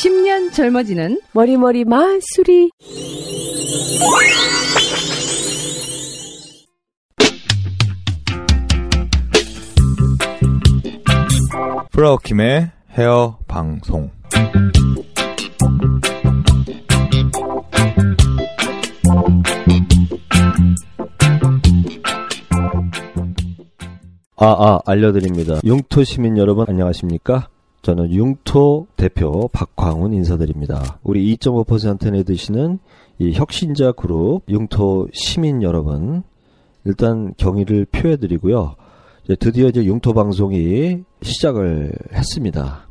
십년 젊어지는 머리머리 마술이 플라워킴의 헤어 방송. 아, 아, 알려드립니다. 융토 시민 여러분, 안녕하십니까? 저는 융토 대표 박광훈 인사드립니다. 우리 2.5%에 드시는 이 혁신자 그룹 융토 시민 여러분, 일단 경의를 표해드리고요. 이제 드디어 이제 융토 방송이 시작을 했습니다.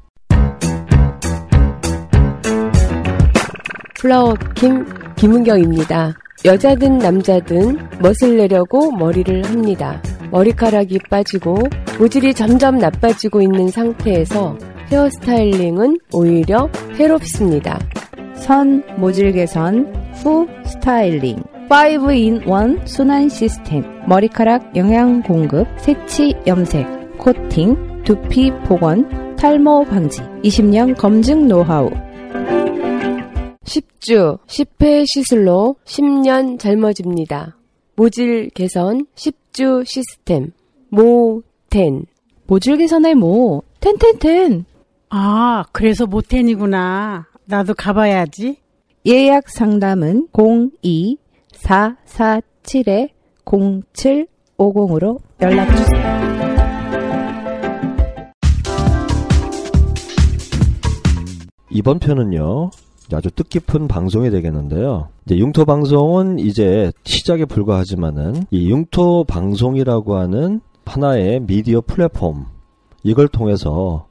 플라워 김 김은경입니다. 여자든 남자든 멋을 내려고 머리를 합니다. 머리카락이 빠지고 모질이 점점 나빠지고 있는 상태에서 헤어스타일링은 오히려 해롭습니다. 선 모질 개선 후 스타일링. 5in1 순환 시스템. 머리카락 영양 공급 색치 염색 코팅 두피 복원 탈모 방지. 20년 검증 노하우. 10주 10회 시술로 10년 젊어집니다. 모질 개선 10주 시스템. 모텐. 모질 개선의 모. 텐텐텐 아, 그래서 모텐이구나. 나도 가봐야지. 예약 상담은 02-447-0750으로 연락주세요. 이번 편은요, 아주 뜻깊은 방송이 되겠는데요. 이제 융토 방송은 이제 시작에 불과하지만은 이 융토 방송이라고 하는 하나의 미디어 플랫폼 이걸 통해서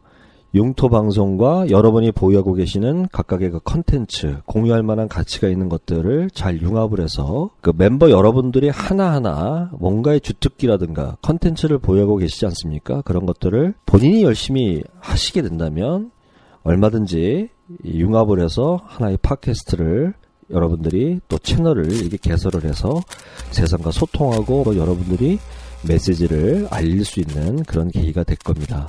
융토 방송과 여러분이 보유하고 계시는 각각의 그 컨텐츠, 공유할 만한 가치가 있는 것들을 잘 융합을 해서 그 멤버 여러분들이 하나하나 뭔가의 주특기라든가 컨텐츠를 보유하고 계시지 않습니까? 그런 것들을 본인이 열심히 하시게 된다면 얼마든지 이 융합을 해서 하나의 팟캐스트를 여러분들이 또 채널을 이렇게 개설을 해서 세상과 소통하고 또 여러분들이 메시지를 알릴 수 있는 그런 계기가 될 겁니다.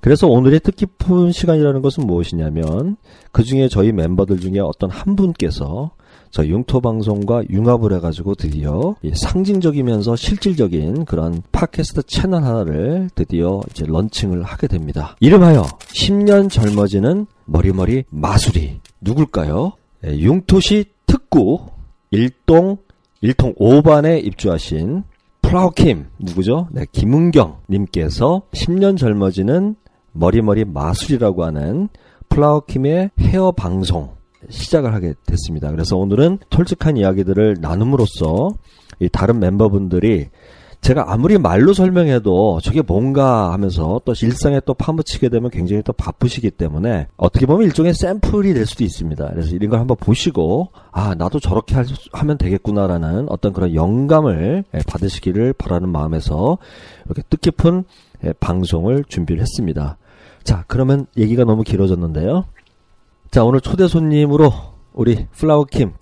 그래서 오늘의 뜻깊은 시간이라는 것은 무엇이냐면 그 중에 저희 멤버들 중에 어떤 한 분께서 저 융토 방송과 융합을 해가지고 드디어 이 상징적이면서 실질적인 그런 팟캐스트 채널 하나를 드디어 이제 런칭을 하게 됩니다. 이름하여 10년 젊어지는 머리머리 마술이 누굴까요? 예, 융토시 특구 일동 일통 5반에 입주하신 플라워킴 누구죠? 네, 김은경 님께서 10년 젊어지는 머리머리 마술이라고 하는 플라워킴의 헤어 방송 시작을 하게 됐습니다. 그래서 오늘은 솔직한 이야기들을 나눔으로써 이 다른 멤버분들이 제가 아무리 말로 설명해도 저게 뭔가 하면서 또 일상에 또 파묻히게 되면 굉장히 또 바쁘시기 때문에 어떻게 보면 일종의 샘플이 될 수도 있습니다. 그래서 이런 걸 한번 보시고 아 나도 저렇게 할 수- 하면 되겠구나라는 어떤 그런 영감을 예, 받으시기를 바라는 마음에서 이렇게 뜻깊은 예, 방송을 준비를 했습니다. 자 그러면 얘기가 너무 길어졌는데요. 자 오늘 초대 손님으로 우리 플라워킴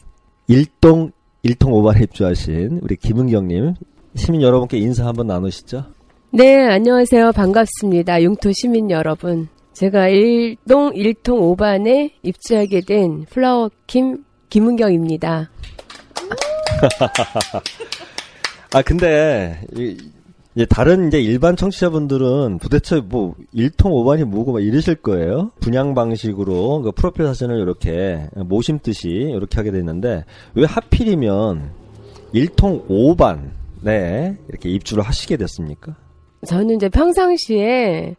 일동 일통 오반에 입주하신 우리 김은경님 시민 여러분께 인사 한번 나누시죠. 네, 안녕하세요. 반갑습니다. 융토 시민 여러분. 제가 일동 1통 5반에 입주하게 된 플라워 김 김은경입니다. 아 근데 이- 이제 다른 이제 일반 청취자분들은 도대체 뭐 일통 오반이 뭐고 막 이러실 거예요. 분양 방식으로 그 프로필 사진을 이렇게 모심듯이 이렇게 하게 됐는데 왜 하필이면 일통 오반 네 이렇게 입주를 하시게 됐습니까? 저는 이제 평상시에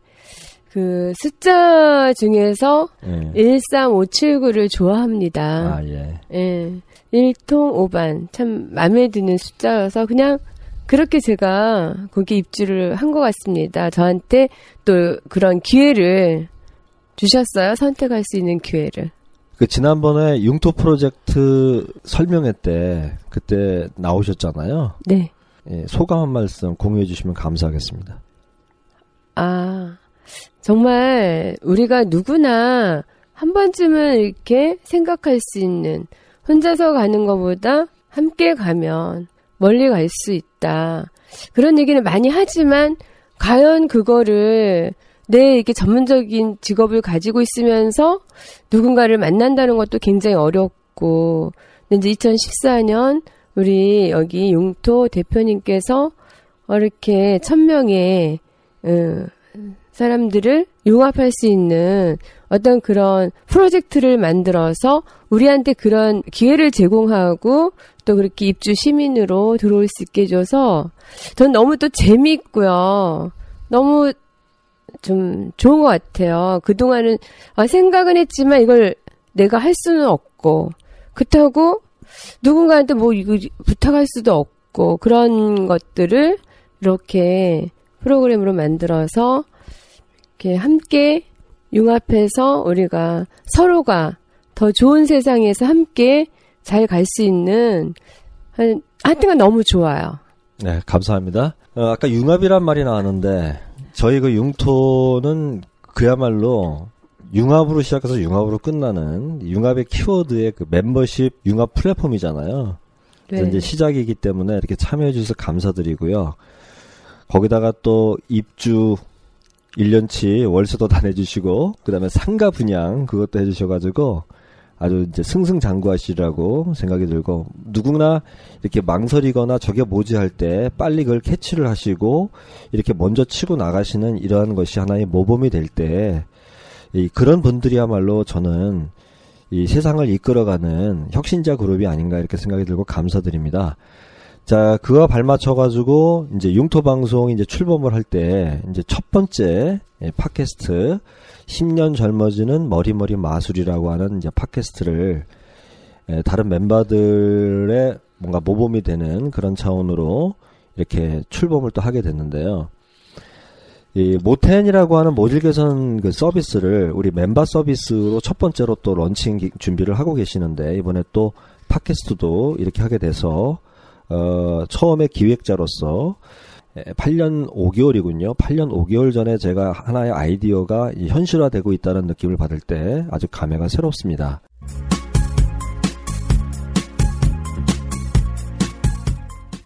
그 숫자 중에서 예. 13579를 좋아합니다. 아 예. 예. 1통 5반. 참 마음에 드는 숫자여서 그냥 그렇게 제가 거기 입주를 한 것 같습니다. 저한테 또 그런 기회를 주셨어요. 선택할 수 있는 기회를. 그 지난번에 융토 프로젝트 설명회 때 그때 나오셨잖아요. 네. 예, 소감 한 말씀 공유해 주시면 감사하겠습니다. 아, 정말 우리가 누구나 한 번쯤은 이렇게 생각할 수 있는 혼자서 가는 것보다 함께 가면 멀리 갈 수 있다. 그런 얘기는 많이 하지만 과연 그거를 내 이렇게 전문적인 직업을 가지고 있으면서 누군가를 만난다는 것도 굉장히 어렵고 근데 이제 2014년 우리 여기 용토 대표님께서 이렇게 천 명의 어, 사람들을 융합할 수 있는 어떤 그런 프로젝트를 만들어서 우리한테 그런 기회를 제공하고 또 그렇게 입주 시민으로 들어올 수 있게 해줘서 전 너무 또 재미있고요. 너무 좀 좋은 것 같아요. 그동안은 아, 생각은 했지만 이걸 내가 할 수는 없고 그렇다고 누군가한테 뭐 이거 부탁할 수도 없고 그런 것들을 이렇게 프로그램으로 만들어서 이렇게 함께 융합해서 우리가 서로가 더 좋은 세상에서 함께 잘 갈 수 있는 한, 하여튼간 너무 좋아요. 네, 감사합니다. 어, 아까 융합이란 말이 나왔는데 저희 그 융토는 그야말로 융합으로 시작해서 융합으로 끝나는 융합의 키워드의 그 멤버십 융합 플랫폼이잖아요. 네. 이제 시작이기 때문에 이렇게 참여해 주셔서 감사드리고요. 거기다가 또 입주 1년치 월세도 다 내주시고 그다음에 상가 분양 그것도 해주셔가지고 아주 이제 승승장구하시라고 생각이 들고 누구나 이렇게 망설이거나 저게 뭐지 할 때 빨리 그걸 캐치를 하시고 이렇게 먼저 치고 나가시는 이러한 것이 하나의 모범이 될 때 이 그런 분들이야말로 저는 이 세상을 이끌어가는 혁신자 그룹이 아닌가 이렇게 생각이 들고 감사드립니다. 자, 그와 발맞춰 가지고, 이제 융토 방송 이제 출범을 할 때, 이제 첫 번째, 예, 팟캐스트, 10년 젊어지는 머리머리 마술이라고 하는 이제 팟캐스트를, 예, 다른 멤버들의 뭔가 모범이 되는 그런 차원으로 이렇게 출범을 또 하게 됐는데요. 이 모텐이라고 하는 모질 개선 그 서비스를 우리 멤버 서비스로 첫 번째로 또 런칭 기- 준비를 하고 계시는데, 이번에 또 팟캐스트도 이렇게 하게 돼서, 어, 처음에 기획자로서 8년 5개월이군요. 8년 5개월 전에 제가 하나의 아이디어가 이 현실화되고 있다는 느낌을 받을 때 아주 감회가 새롭습니다.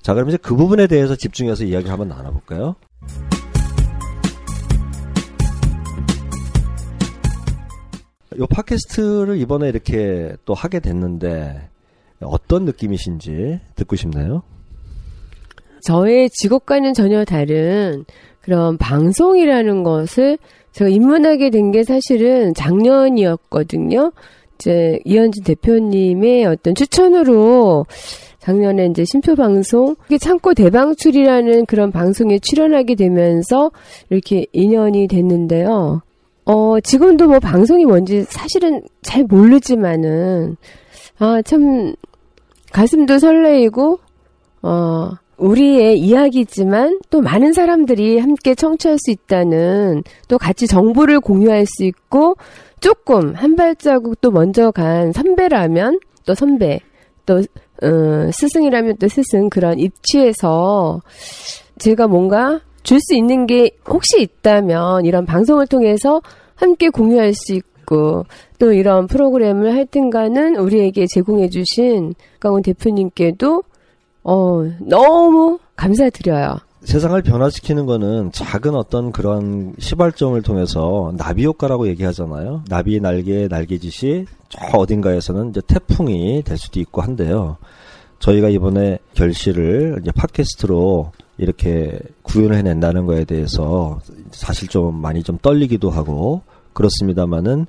자, 그럼 이제 그 부분에 대해서 집중해서 이야기 한번 나눠볼까요? 요 팟캐스트를 이번에 이렇게 또 하게 됐는데 어떤 느낌이신지 듣고 싶네요. 저의 직업과는 전혀 다른 그런 방송이라는 것을 제가 입문하게 된 게 사실은 작년이었거든요. 이제 이현진 대표님의 어떤 추천으로 작년에 이제 심표 방송, 창고 대방출이라는 그런 방송에 출연하게 되면서 이렇게 인연이 됐는데요. 어, 지금도 뭐 방송이 뭔지 사실은 잘 모르지만은, 아, 참, 가슴도 설레이고, 어, 우리의 이야기지만 또 많은 사람들이 함께 청취할 수 있다는 또 같이 정보를 공유할 수 있고 조금 한 발자국 또 먼저 간 선배라면 또 선배 또 어, 스승이라면 또 스승 그런 입지에서 제가 뭔가 줄 수 있는 게 혹시 있다면 이런 방송을 통해서 함께 공유할 수 있고 또 이런 프로그램을 하여튼간은 우리에게 제공해 주신 강원 대표님께도 어, 너무 감사드려요. 세상을 변화시키는 거는 작은 어떤 그런 시발점을 통해서 나비 효과라고 얘기하잖아요. 나비의 날개, 날개짓이 저 어딘가에서는 이제 태풍이 될 수도 있고 한데요. 저희가 이번에 결실을 이제 팟캐스트로 이렇게 구현을 해낸다는 거에 대해서 사실 좀 많이 좀 떨리기도 하고 그렇습니다만은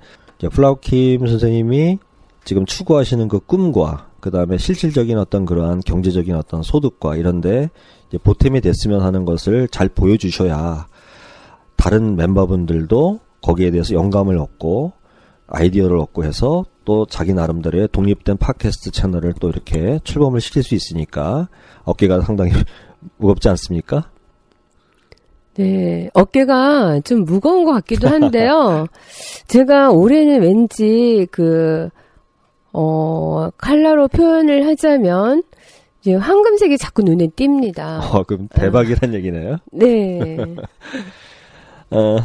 플라우킴 선생님이 지금 추구하시는 그 꿈과 그 다음에 실질적인 어떤 그러한 경제적인 어떤 소득과 이런데 보탬이 됐으면 하는 것을 잘 보여주셔야 다른 멤버분들도 거기에 대해서 영감을 얻고 아이디어를 얻고 해서 또 자기 나름대로의 독립된 팟캐스트 채널을 또 이렇게 출범을 시킬 수 있으니까 어깨가 상당히 무겁지 않습니까? 네, 어깨가 좀 무거운 것 같기도 한데요. 제가 올해는 왠지 그, 어, 칼라로 표현을 하자면, 이제 황금색이 자꾸 눈에 띕니다. 어, 그럼 대박이란 얘기네요. 네. 어,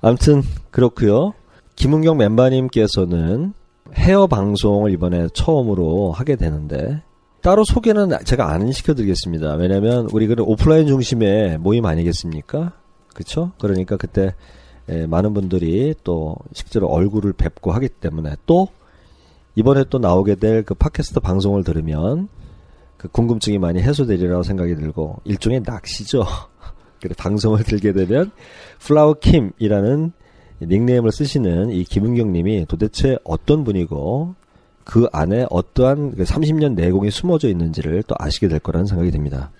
아무튼 그렇고요. 김은경 멤버님께서는 헤어 방송을 이번에 처음으로 하게 되는데 따로 소개는 제가 안 시켜드리겠습니다. 왜냐하면 우리 그 오프라인 중심의 모임 아니겠습니까? 그렇죠? 그러니까 그때 에, 많은 분들이 또 실제로 얼굴을 뵙고 하기 때문에 또 이번에 또 나오게 될 그 팟캐스트 방송을 들으면 그 궁금증이 많이 해소되리라고 생각이 들고 일종의 낚시죠. 그래 방송을 들게 되면 플라워 킴이라는 닉네임을 쓰시는 이 김은경 님이 도대체 어떤 분이고 그 안에 어떠한 30년 내공이 숨어져 있는지를 또 아시게 될 거라는 생각이 듭니다.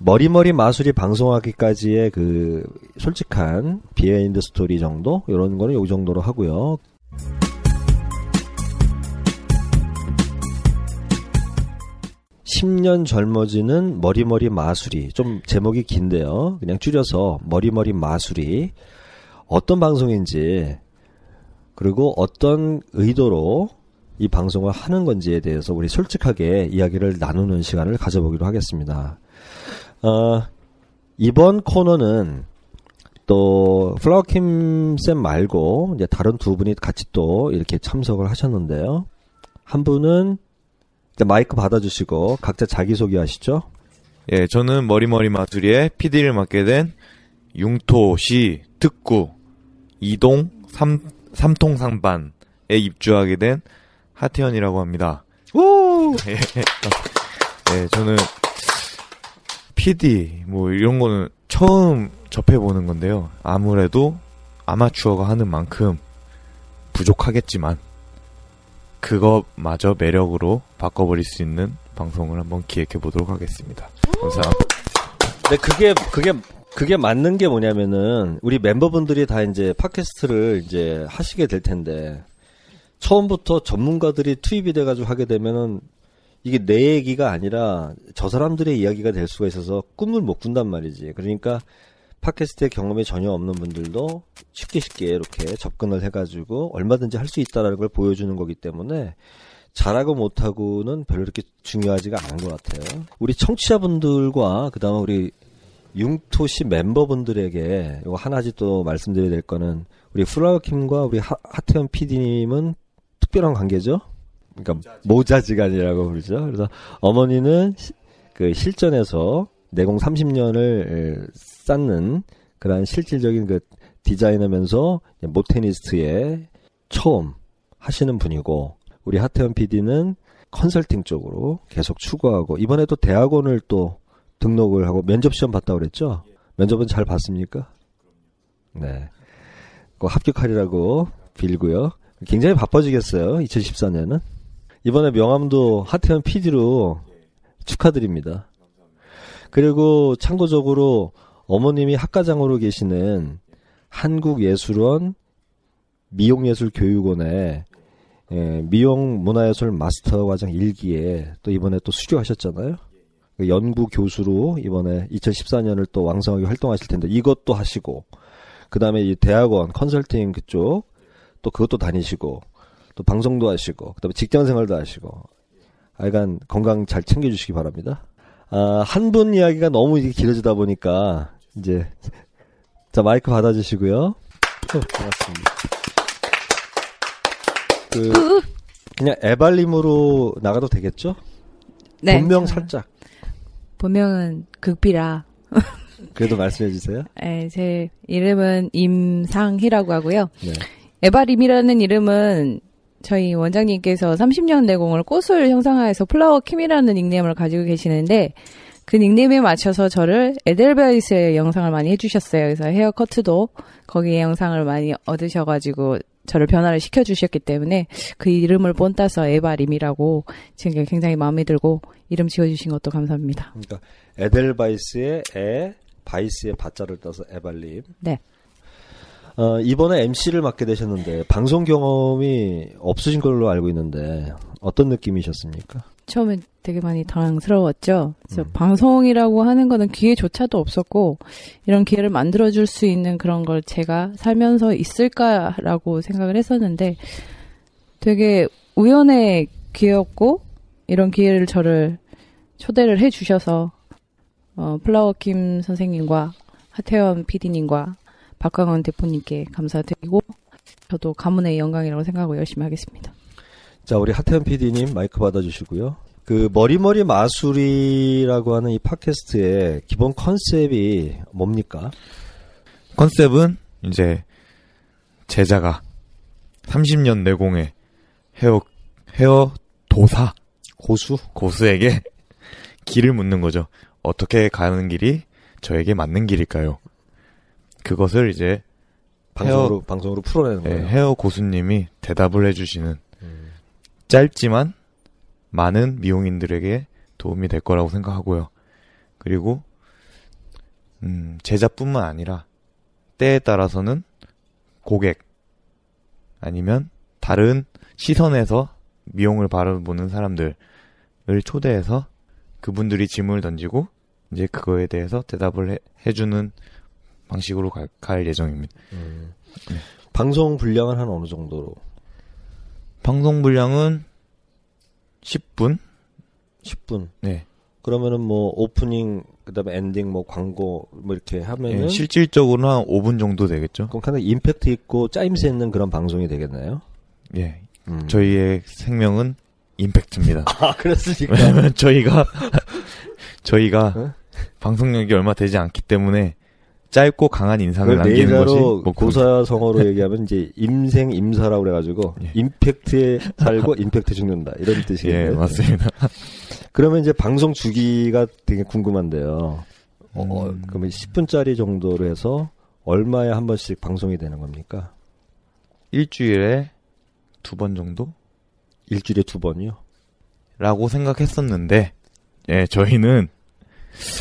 머리머리 마술이 방송하기까지의 그 솔직한 behind story 정도 이런 거는 요 정도로 하고요. (10년) 젊어지는 머리머리 마술이 좀 제목이 긴데요 그냥 줄여서 머리머리 마술이 어떤 방송인지 그리고 어떤 의도로 이 방송을 하는 건지에 대해서 우리 솔직하게 이야기를 나누는 시간을 가져보기로 하겠습니다. 어, 이번 코너는 또 플라워킴 쌤 말고 이제 다른 두 분이 같이 또 이렇게 참석을 하셨는데요. 한 분은 마이크 받아주시고 각자 자기 소개 하시죠. 예, 저는 머리머리 마술이의 PD를 맡게 된 융토시 특구 이동 삼, 삼통상반에 입주하게 된 하태현이라고 합니다. 오! 예, 예, 저는 PD 뭐 이런 거는 처음 접해보는 건데요. 아무래도 아마추어가 하는 만큼 부족하겠지만 그것마저 매력으로 바꿔버릴 수 있는 방송을 한번 기획해 보도록 하겠습니다. 감사합니다. 네, 그게 그게 그게 맞는 게 뭐냐면은 우리 멤버분들이 다 이제 팟캐스트를 이제 하시게 될 텐데 처음부터 전문가들이 투입이 돼가지고 하게 되면은 이게 내 얘기가 아니라 저 사람들의 이야기가 될 수가 있어서 꿈을 못 꾼단 말이지. 그러니까 팟캐스트의 경험이 전혀 없는 분들도 쉽게 쉽게 이렇게 접근을 해가지고 얼마든지 할 수 있다라는 걸 보여주는 거기 때문에 잘하고 못하고는 별로 이렇게 중요하지가 않은 것 같아요. 우리 청취자분들과 그다음에 우리 융토시 멤버분들에게 이거 하나씩 또 말씀드려야 될 거는 우리 플라워킴과 우리 하, 하태현 PD님은 특별한 관계죠. 그러니까 모자지간이라고 부르죠. 그래서 어머니는 시, 그 실전에서 내공 30년을 쌓는 그러한 실질적인 그 디자이너면서 모테니스트의 처음 하시는 분이고 우리 하태현 PD는 컨설팅 쪽으로 계속 추구하고 이번에 또 대학원을 또 등록을 하고 면접 시험 봤다고 그랬죠? 면접은 잘 봤습니까? 네. 꼭 합격하리라고 빌고요. 굉장히 바빠지겠어요. 2014년은. 이번에 명함도 하태현 PD로 축하드립니다. 그리고 참고적으로 어머님이 학과장으로 계시는 한국예술원 미용예술교육원에 예, 미용 문화예술 마스터 과정 1기에 또 이번에 또 수료하셨잖아요. 그 연구 교수로 이번에 2014년을 또 왕성하게 활동하실 텐데 이것도 하시고 그 다음에 이 대학원 컨설팅 그쪽 또 그것도 다니시고 또 방송도 하시고 그다음에 직장 생활도 하시고 하여간 건강 잘 챙겨주시기 바랍니다. 아, 한 분 이야기가 너무 길어지다 보니까 이제 자 마이크 받아주시고요. 어, 반갑습니다. 그 그냥 에바림으로 나가도 되겠죠? 네. 본명 살짝. 본명은 극비라. 그래도 말씀해 주세요. 네, 제 이름은 임상희라고 하고요. 네. 에바림이라는 이름은 저희 원장님께서 30년 내공을 꽃을 형상화해서 플라워 킴이라는 닉네임을 가지고 계시는데 그 닉네임에 맞춰서 저를 에델바이스의 연상을 많이 해주셨어요. 그래서 헤어 커트도 거기에 연상을 많이 얻으셔가지고 저를 변화를 시켜주셨기 때문에 그 이름을 본따서 에바림이라고 지금 굉장히 마음에 들고 이름 지어주신 것도 감사합니다. 그러니까 에델바이스의 에, 바이스의 바자를 떠서 에바림. 네. 어, 이번에 MC를 맡게 되셨는데 방송 경험이 없으신 걸로 알고 있는데 어떤 느낌이셨습니까? 처음에 되게 많이 당황스러웠죠. 그래서 방송이라고 하는 거는 기회조차도 없었고 이런 기회를 만들어 줄 수 있는 그런 걸 제가 살면서 있을까라고 생각을 했었는데 되게 우연의 기회였고 이런 기회를 저를 초대를 해 주셔서 어, 플라워 킴 선생님과 하태원 PD님과 박광원 대표님께 감사드리고 저도 가문의 영광이라고 생각하고 열심히 하겠습니다. 자, 우리 하태현 PD님 마이크 받아주시고요. 그 머리머리 마술이라고 하는 이 팟캐스트의 기본 컨셉이 뭡니까? 컨셉은 이제 제자가 30년 내공의 헤어 헤어 도사 고수? 고수에게 길을 묻는 거죠. 어떻게 가는 길이 저에게 맞는 길일까요? 그것을 이제 방송으로 방송으로 풀어내는 예, 거예요. 헤어 고수님이 대답을 해주시는 짧지만 많은 미용인들에게 도움이 될 거라고 생각하고요. 그리고 음, 제자뿐만 아니라 때에 따라서는 고객 아니면 다른 시선에서 미용을 바라보는 사람들을 초대해서 그분들이 질문을 던지고 이제 그거에 대해서 대답을 해, 해주는 방식으로 갈, 갈 예정입니다. 음. 방송 분량은 한 어느 정도로? 방송 분량은 10분? 10분. 네. 그러면은 뭐 오프닝 그다음에 엔딩 뭐 광고 뭐 이렇게 하면은 예, 실질적으로 한 5분 정도 되겠죠. 그럼 상당히 임팩트 있고 짜임새 있는 그런 방송이 되겠나요? 예. 음. 저희의 생명은 임팩트입니다. 아 그랬으니까 왜냐면 저희가 저희가 어? 방송력이 얼마 되지 않기 때문에 짧고 강한 인상을 남기는 것이 네이버로 목표입니다. 고사성어로 얘기하면 이제 임생 임사라고 그래가지고 예. 임팩트에 살고 임팩트 죽는다 이런 뜻이에요. 예, 맞습니다. 그러면 이제 방송 주기가 되게 궁금한데요. 어, 음. 그러면 10분짜리 정도로 해서 얼마에 한 번씩 방송이 되는 겁니까? 일주일에 두 번 정도? 일주일에 두 번이요? 라고 생각했었는데, 예, 저희는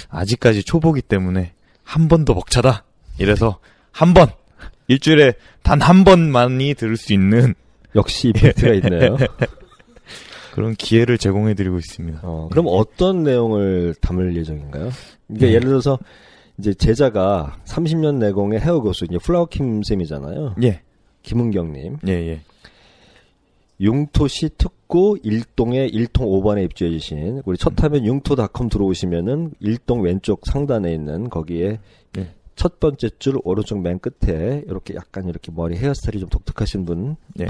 아직까지 초보기 때문에 한번더 벅차다. 이래서 한 번! 일주일에 단 한 번만이 들을 수 있는 역시 임팩트가 있네요. 그런 기회를 제공해드리고 있습니다. 어, 그럼 어떤 내용을 담을 예정인가요? 이게 네. 예를 들어서 이제 제자가 30년 내공의 헤어 교수 이제 플라워킴 쌤이잖아요. 예, 김은경님. 예, 예. 융토시 특구 일동의 일통 5번에 입주해 주신 우리 첫 화면 융토닷컴 들어오시면은 일동 왼쪽 상단에 있는 거기에 네. 첫 번째 줄 오른쪽 맨 끝에 이렇게 약간 이렇게 머리 헤어스타일이 좀 독특하신 분 예.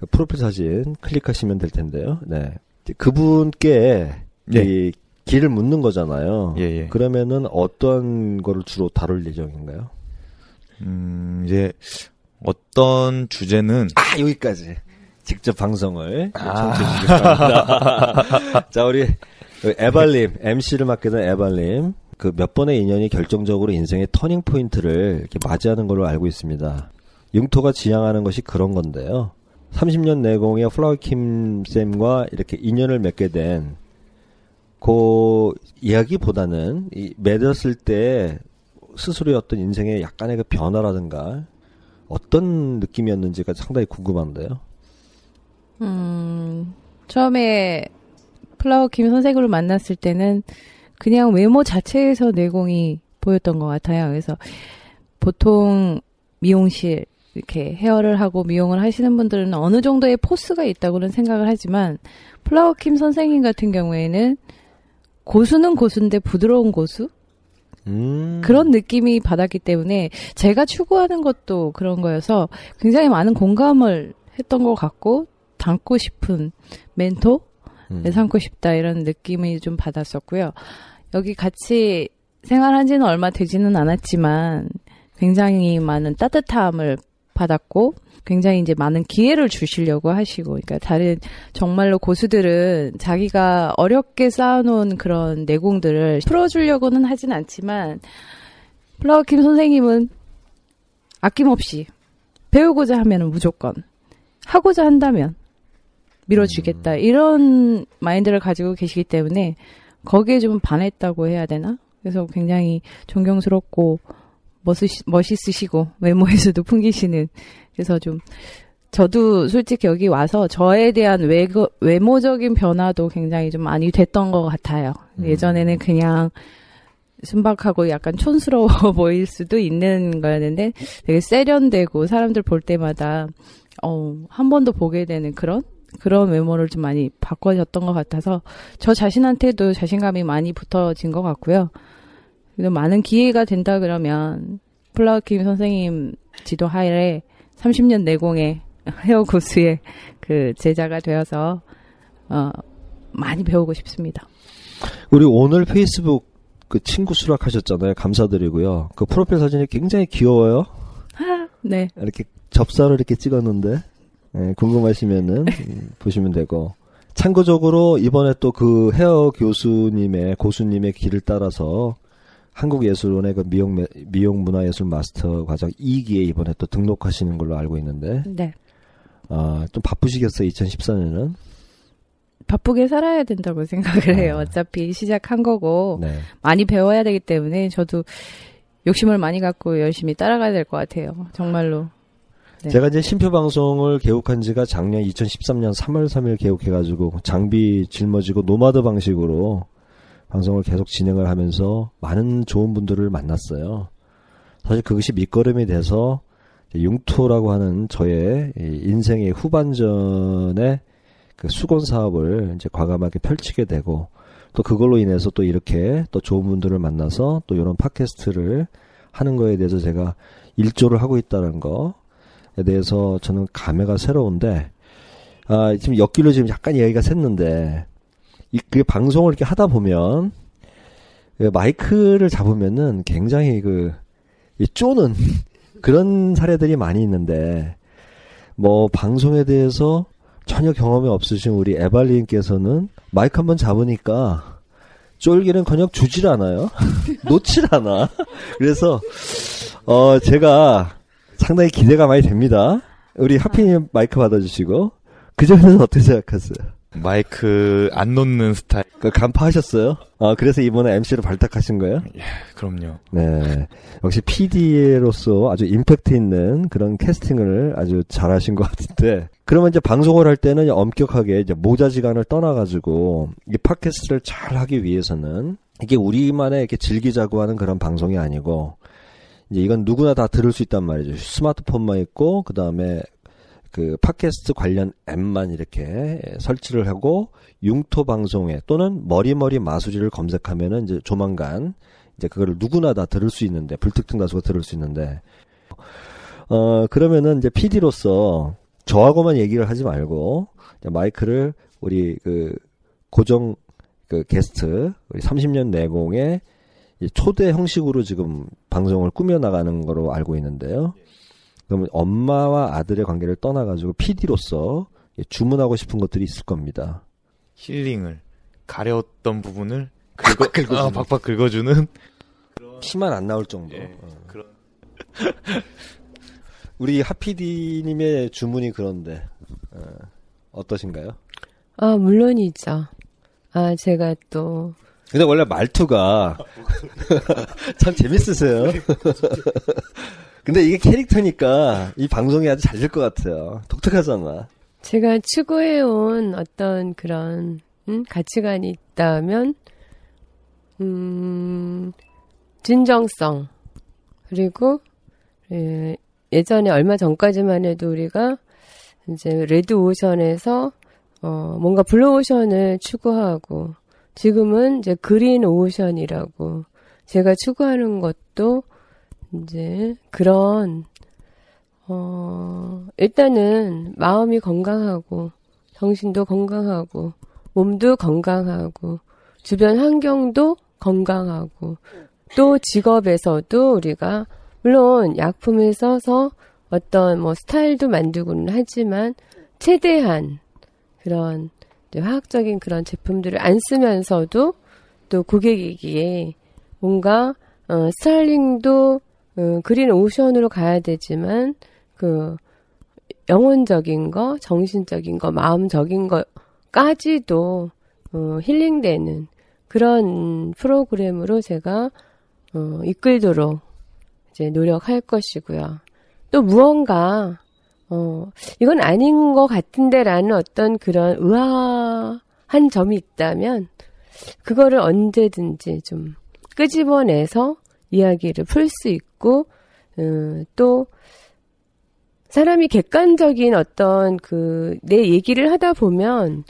그 프로필 사진 클릭하시면 될 텐데요. 네. 그분께 예. 이 길을 묻는 거잖아요. 예, 예. 그러면은 어떤 거를 주로 다룰 예정인가요? 음, 이제 어떤 주제는 아 여기까지 직접 방송을 아. 청취해 주시기 바랍니다. 자 우리 에발님 MC를 맡게 된 에발님 그 몇 번의 인연이 결정적으로 인생의 터닝 포인트를 이렇게 맞이하는 걸로 알고 있습니다. 융토가 지향하는 것이 그런 건데요. 30년 내공의 플라워킴 쌤과 이렇게 인연을 맺게 된 그 이야기보다는 이 맺었을 때 스스로의 어떤 인생의 약간의 그 변화라든가 어떤 느낌이었는지가 상당히 궁금한데요. 음, 처음에 플라워 킴 선생님을 만났을 때는 그냥 외모 자체에서 내공이 보였던 것 같아요. 그래서 보통 미용실 이렇게 헤어를 하고 미용을 하시는 분들은 어느 정도의 포스가 있다고는 생각을 하지만 플라워 킴 선생님 같은 경우에는 고수는 고수인데 부드러운 고수 음. 그런 느낌이 받았기 때문에 제가 추구하는 것도 그런 거여서 굉장히 많은 공감을 했던 것 같고 닮고 싶은 멘토 음. 내 삼고 싶다 이런 느낌이 좀 받았었고요. 여기 같이 생활한 지는 얼마 되지는 않았지만 굉장히 많은 따뜻함을 받았고 굉장히 이제 많은 기회를 주시려고 하시고 그러니까 다른 정말로 고수들은 자기가 어렵게 쌓아놓은 그런 내공들을 풀어주려고는 하진 않지만 플라워킴 선생님은 아낌없이 배우고자 하면은 무조건 하고자 한다면 밀어주겠다 이런 마인드를 가지고 계시기 때문에 거기에 좀 반했다고 해야 되나? 그래서 굉장히 존경스럽고 멋있, 멋있으시고 외모에서도 풍기시는 그래서 좀 저도 솔직히 여기 와서 저에 대한 외, 외모적인 변화도 굉장히 좀 많이 됐던 것 같아요. 음. 예전에는 그냥 순박하고 약간 촌스러워 보일 수도 있는 거였는데 되게 세련되고 사람들 볼 때마다 어, 한 번 더 보게 되는 그런 그런 외모를 좀 많이 바꿔졌던 것 같아서 저 자신한테도 자신감이 많이 붙어진 것 같고요. 많은 기회가 된다 그러면 플라워킴 선생님 지도 하에 30년 내공의 헤어 고수의 그 제자가 되어서 어 많이 배우고 싶습니다. 우리 오늘 페이스북 그 친구 수락하셨잖아요. 감사드리고요. 그 프로필 사진이 굉장히 귀여워요. 네. 이렇게 접사를 이렇게 찍었는데 예, 궁금하시면은 음, 보시면 되고 참고적으로 이번에 또 그 헤어 교수님의 고수님의 길을 따라서 한국예술원의 그 미용 매- 미용 문화예술 마스터 과정 2기에 이번에 또 등록하시는 걸로 알고 있는데 네. 아, 좀 바쁘시겠어요 2014년은 바쁘게 살아야 된다고 생각을 해요. 아. 어차피 시작한 거고 네. 많이 배워야 되기 때문에 저도 욕심을 많이 갖고 열심히 따라가야 될 것 같아요. 정말로. 네. 제가 이제 쉼표 방송을 개국한 지가 작년 2013년 3월 3일 개국해가지고 장비 짊어지고 노마드 방식으로 방송을 계속 진행을 하면서 많은 좋은 분들을 만났어요. 사실 그것이 밑거름이 돼서 융토라고 하는 저의 이 인생의 후반전에 그 수건 사업을 이제 과감하게 펼치게 되고 또 그걸로 인해서 또 이렇게 또 좋은 분들을 만나서 또 이런 팟캐스트를 하는 거에 대해서 제가 일조를 하고 있다는 거에 대해서 저는 감회가 새로운데 아 지금 옆길로 지금 약간 이야기가 샜는데 이 그 방송을 이렇게 하다 보면 그 마이크를 잡으면은 굉장히 그이 쪼는 그런 사례들이 많이 있는데 뭐 방송에 대해서 전혀 경험이 없으신 우리 에발리님께서는 마이크 한번 잡으니까 쫄기는커녕 주질 않아요. 놓질 않아. 그래서 어 제가 상당히 기대가 많이 됩니다. 우리 하피님 마이크 받아주시고 그 점에서 어떻게 생각하세요? 마이크 안 놓는 스타일. 그 간파하셨어요? 아 그래서 이번에 MC를 발탁하신 거예요? 그럼요. 네. 역시 PD로서 아주 임팩트 있는 그런 캐스팅을 아주 잘하신 것 같은데. 그러면 이제 방송을 할 때는 엄격하게 이제 모자지간을 떠나가지고 이 팟캐스트를 잘 하기 위해서는 이게 우리만의 이렇게 즐기자고 하는 그런 방송이 아니고 이제 이건 누구나 다 들을 수 있단 말이죠. 스마트폰만 있고 그 다음에 그 팟캐스트 관련 앱만 이렇게 설치를 하고 융토 방송에 또는 머리머리 마수리를 검색하면은 이제 조만간 이제 그거를 누구나 다 들을 수 있는데 불특정 다수가 들을 수 있는데 어 그러면은 이제 PD로서 저하고만 얘기를 하지 말고 마이크를 우리 그 고정 그 게스트 우리 30년 내공의 이 초대 형식으로 지금 방송을 꾸며 나가는 거로 알고 있는데요. 그러면 엄마와 아들의 관계를 떠나가지고 PD로서 주문하고 싶은 것들이 있을 겁니다. 힐링을 가려웠던 부분을 긁어, 긁어주는. 아, 박박 긁어주는 피만 안 나올 정도. 예, 어. 그런 우리 하피디님의 주문이 그런데 어, 어떠신가요? 아, 물론이죠. 아, 제가 또, 근데 원래 말투가 참 재밌으세요. 근데 이게 캐릭터니까 이 방송이 아주 잘 될 것 같아요. 독특하잖아. 제가 추구해온 어떤 그런, 음, 가치관이 있다면, 음, 진정성. 그리고, 예, 예전에 얼마 전까지만 해도 우리가 이제 레드 오션에서 어, 뭔가 블루 오션을 추구하고 지금은 이제 그린 오션이라고 제가 추구하는 것도 이제 그런 어, 일단은 마음이 건강하고 정신도 건강하고 몸도 건강하고 주변 환경도 건강하고 또 직업에서도 우리가 물론 약품을 써서 어떤 뭐 스타일도 만들고는 하지만 최대한 그런 화학적인 그런 제품들을 안 쓰면서도 또 고객에게 뭔가 어, 스타일링도 어, 그린 오션으로 가야 되지만 그 영혼적인 거, 정신적인 거, 마음적인 거까지도 어, 힐링되는 그런 프로그램으로 제가 어, 이끌도록 이제 노력할 것이고요. 또 무언가 어, 이건 아닌 것 같은데라는 어떤 그런 의아한 점이 있다면 그거를 언제든지 좀 끄집어내서 이야기를 풀 수 있고 음, 또 사람이 객관적인 어떤 그 내 얘기를 하다 보면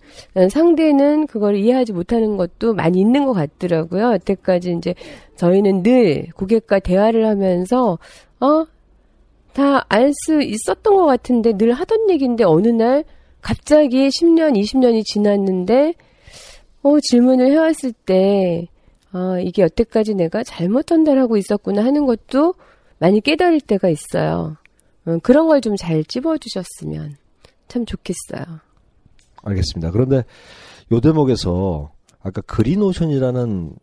상대는 그걸 이해하지 못하는 것도 많이 있는 것 같더라고요. 여태까지 이제 저희는 늘 고객과 대화를 하면서 어? 다 알 수 있었던 것 같은데 늘 하던 얘기인데 어느 날 갑자기 10년, 20년이 지났는데 어, 질문을 해왔을 때 아, 이게 여태까지 내가 잘못 전달하고 있었구나 하는 것도 많이 깨달을 때가 있어요. 어, 그런 걸 좀 잘 찝어주셨으면 참 좋겠어요. 알겠습니다. 그런데 요 대목에서 아까 그린오션이라는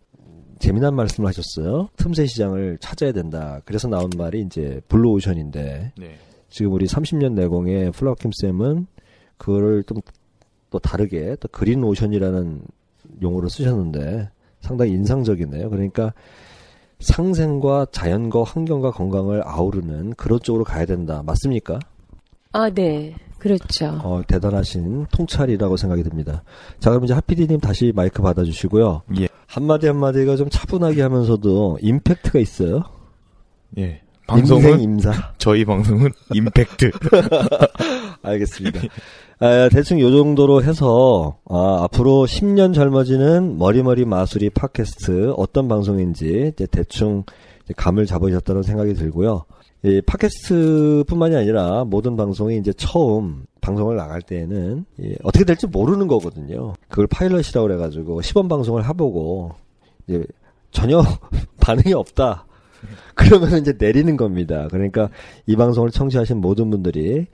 재미난 말씀을 하셨어요. 틈새 시장을 찾아야 된다. 그래서 나온 말이 이제 블루오션인데 네. 지금 우리 30년 내공의 플라워킴 쌤은 그거를 좀또 다르게 또 그린 오션이라는 용어를 쓰셨는데 상당히 인상적이네요. 그러니까 상생과 자연과 환경과 건강을 아우르는 그런 쪽으로 가야 된다. 맞습니까? 아, 네. 그렇죠. 어, 대단하신 통찰이라고 생각이 듭니다. 자, 그럼 이제 하피디님 다시 마이크 받아주시고요. 예. 한마디 한마디가 좀 차분하게 하면서도 임팩트가 있어요. 예. 방송은 임사. 저희 방송은 임팩트. 알겠습니다. 아, 대충 요 정도로 해서 아, 앞으로 10년 젊어지는 머리머리 마술이 팟캐스트 어떤 방송인지 이제 대충 감을 잡으셨다는 생각이 들고요. 이 팟캐스트뿐만이 아니라 모든 방송이 이제 처음 방송을 나갈 때에는 이 어떻게 될지 모르는 거거든요. 그걸 파일럿이라고 그래가지고 시범 방송을 해보고 이제 전혀 반응이 없다. 그러면 이제 내리는 겁니다. 그러니까 이 방송을 청취하신 모든 분들이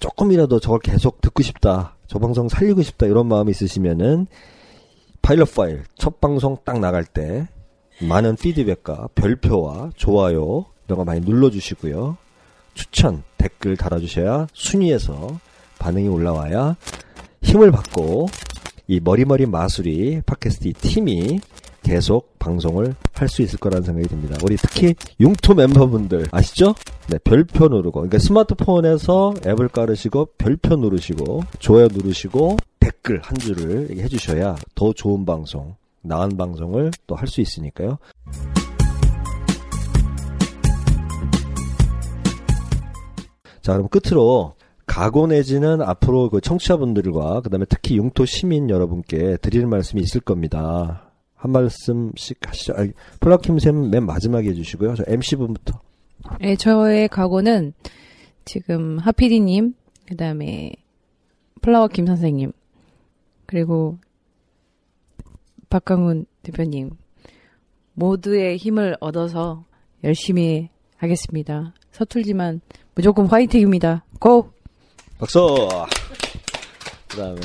조금이라도 저걸 계속 듣고 싶다. 저 방송 살리고 싶다. 이런 마음이 있으시면은 파일럿 파일 첫 방송 딱 나갈 때 많은 피드백과 별표와 좋아요 이런 거 많이 눌러주시고요. 추천, 댓글 달아주셔야 순위에서 반응이 올라와야 힘을 받고 이 머리머리 마술이 팟캐스트 이 팀이 계속 방송을 할 수 있을 거라는 생각이 듭니다. 우리 특히 융토 멤버분들 아시죠? 네, 별표 누르고 그러니까 스마트폰에서 앱을 깔으시고 별표 누르시고 좋아요 누르시고 댓글 한 줄을 해주셔야 더 좋은 방송, 나은 방송을 또 할 수 있으니까요. 자, 그럼 끝으로 각오 내지는 앞으로 그 청취자분들과 그다음에 특히 융토 시민 여러분께 드릴 말씀이 있을 겁니다. 한 말씀씩 하시죠. 아, 플라킴 쌤 맨 마지막에 해주시고요. 저 MC 분부터. 네, 저의 각오는 지금 하피디님, 그 다음에 플라워 김 선생님, 그리고 박강훈 대표님, 모두의 힘을 얻어서 열심히 하겠습니다. 서툴지만 무조건 화이팅입니다. 고! 박수! 그 다음에.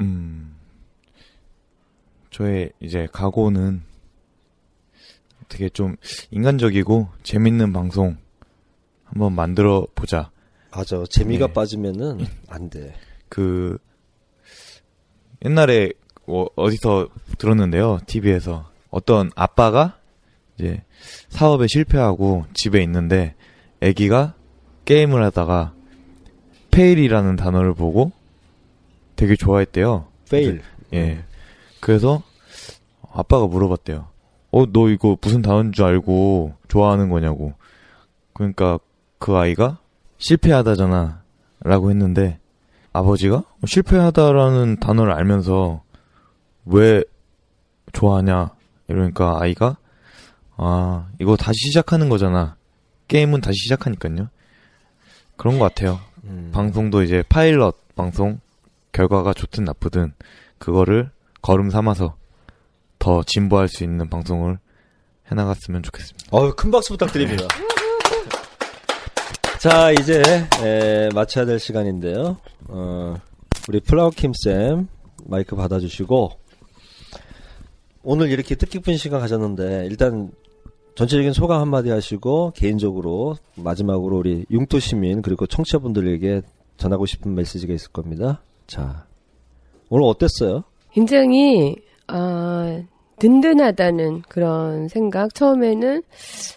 음, 저의 이제 각오는 되게 좀 인간적이고 재밌는 방송 한번 만들어 보자. 맞아. 재미가 네. 빠지면은 안 돼. 그 옛날에 어, 어디서 들었는데요. TV에서 어떤 아빠가 이제 사업에 실패하고 집에 있는데 아기가 게임을 하다가 fail이라는 단어를 보고 되게 좋아했대요. fail. 예. 그래서 아빠가 물어봤대요. 어, 너 이거 무슨 단어인 줄 알고 좋아하는 거냐고. 그러니까 그 아이가 실패하다잖아. 라고 했는데 아버지가 실패하다라는 단어를 알면서 왜 좋아하냐. 이러니까 아이가 아, 이거 다시 시작하는 거잖아. 게임은 다시 시작하니까요. 그런 것 같아요. 음. 방송도 이제 파일럿 방송 결과가 좋든 나쁘든 그거를 걸음 삼아서 더 진보할 수 있는 방송을 해나갔으면 좋겠습니다. 어유 큰 박수 부탁드립니다. 자, 이제, 에, 마쳐야 될 시간인데요. 어, 우리 플라워킴 쌤, 마이크 받아주시고, 오늘 이렇게 뜻깊은 시간 가졌는데, 일단, 전체적인 소감 한마디 하시고, 개인적으로, 마지막으로 우리 융토 시민, 그리고 청취자분들에게 전하고 싶은 메시지가 있을 겁니다. 자, 오늘 어땠어요? 굉장히 어, 든든하다는 그런 생각. 처음에는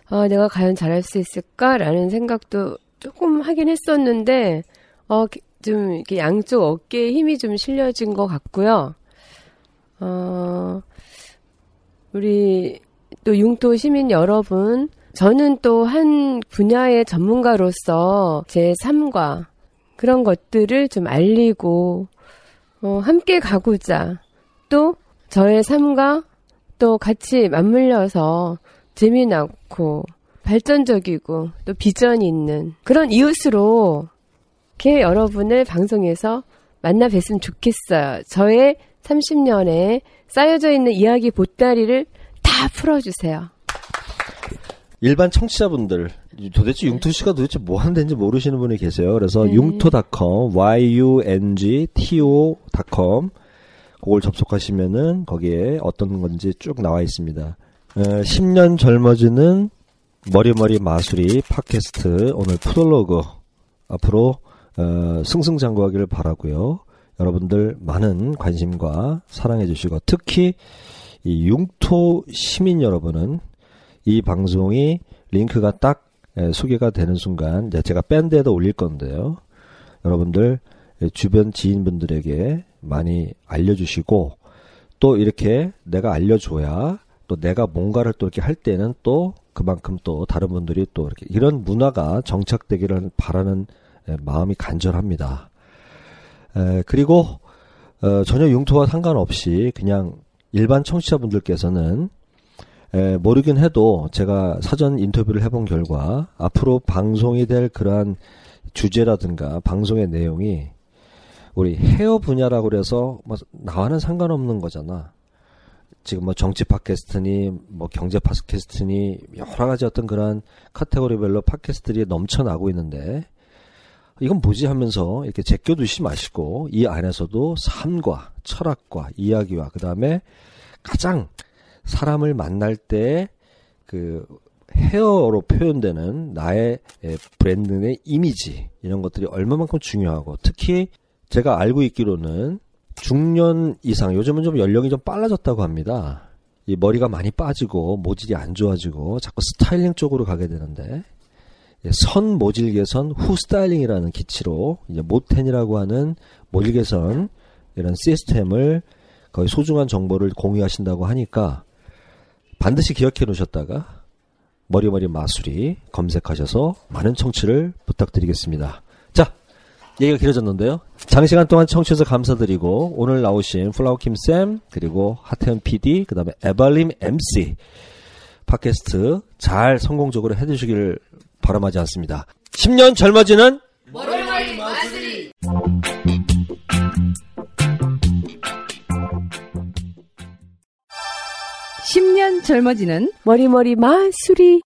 어, 내가 과연 잘할 수 있을까라는 생각도 조금 하긴 했었는데 어, 좀 이렇게 양쪽 어깨에 힘이 좀 실려진 것 같고요. 어, 우리 또 융토 시민 여러분, 저는 또 한 분야의 전문가로서 제 삶과 그런 것들을 좀 알리고 어, 함께 가고자 또 저의 삶과 또 같이 맞물려서 재미나고 발전적이고 또 비전이 있는 그런 이웃으로 이렇게 여러분을 방송에서 만나 뵀으면 좋겠어요. 저의 30년에 쌓여져 있는 이야기 보따리를 다 풀어주세요. 일반 청취자분들 도대체 융토 씨가 도대체 뭐 하는 데인지 모르시는 분이 계세요. 그래서 네. 융토닷컴 y-u-n-g-t-o.com 그걸 접속하시면은 거기에 어떤 건지 쭉 나와 있습니다. 에, 10년 젊어지는 머리머리 마술이 팟캐스트 오늘 프롤로그 앞으로 어, 승승장구하기를 바라고요. 여러분들 많은 관심과 사랑해 주시고 특히 이 융토 시민 여러분은 이 방송이 링크가 딱 에, 소개가 되는 순간 제가 밴드에다 올릴 건데요. 여러분들 에, 주변 지인분들에게 많이 알려주시고 또 이렇게 내가 알려줘야 또 내가 뭔가를 또 이렇게 할 때는 또 그만큼 또 다른 분들이 또 이렇게 이런 문화가 정착되기를 바라는 에, 마음이 간절합니다. 에, 그리고 어, 전혀 융토와 상관없이 그냥 일반 청취자분들께서는 에, 모르긴 해도 제가 사전 인터뷰를 해본 결과 앞으로 방송이 될 그러한 주제라든가 방송의 내용이 우리 헤어 분야라고 그래서 뭐 나와는 상관없는 거잖아. 지금 뭐 정치 팟캐스트니 뭐 경제 팟캐스트니 여러 가지 어떤 그런 카테고리별로 팟캐스트들이 넘쳐나고 있는데 이건 뭐지 하면서 이렇게 제껴두시 마시고 이 안에서도 삶과 철학과 이야기와 그 다음에 가장 사람을 만날 때 그 헤어로 표현되는 나의 에, 브랜드의 이미지 이런 것들이 얼마만큼 중요하고 특히 제가 알고 있기로는 중년 이상 요즘은 좀 연령이 좀 빨라졌다고 합니다. 이 머리가 많이 빠지고 모질이 안 좋아지고 자꾸 스타일링 쪽으로 가게 되는데 예, 선 모질 개선 후 스타일링이라는 기치로 이제 모텐이라고 하는 모질 개선 이런 시스템을 거의 소중한 정보를 공유하신다고 하니까 반드시 기억해 놓으셨다가 머리머리 마술이 검색하셔서 많은 청취를 부탁드리겠습니다. 자, 얘기가 길어졌는데요. 장시간 동안 청취해서 감사드리고 오늘 나오신 플라워킴 쌤 그리고 하태현 PD 그다음에 에발림 MC 팟캐스트 잘 성공적으로 해주시길 바람하지 않습니다. 10년 젊어지는 10년 젊어지는 머리머리 마술이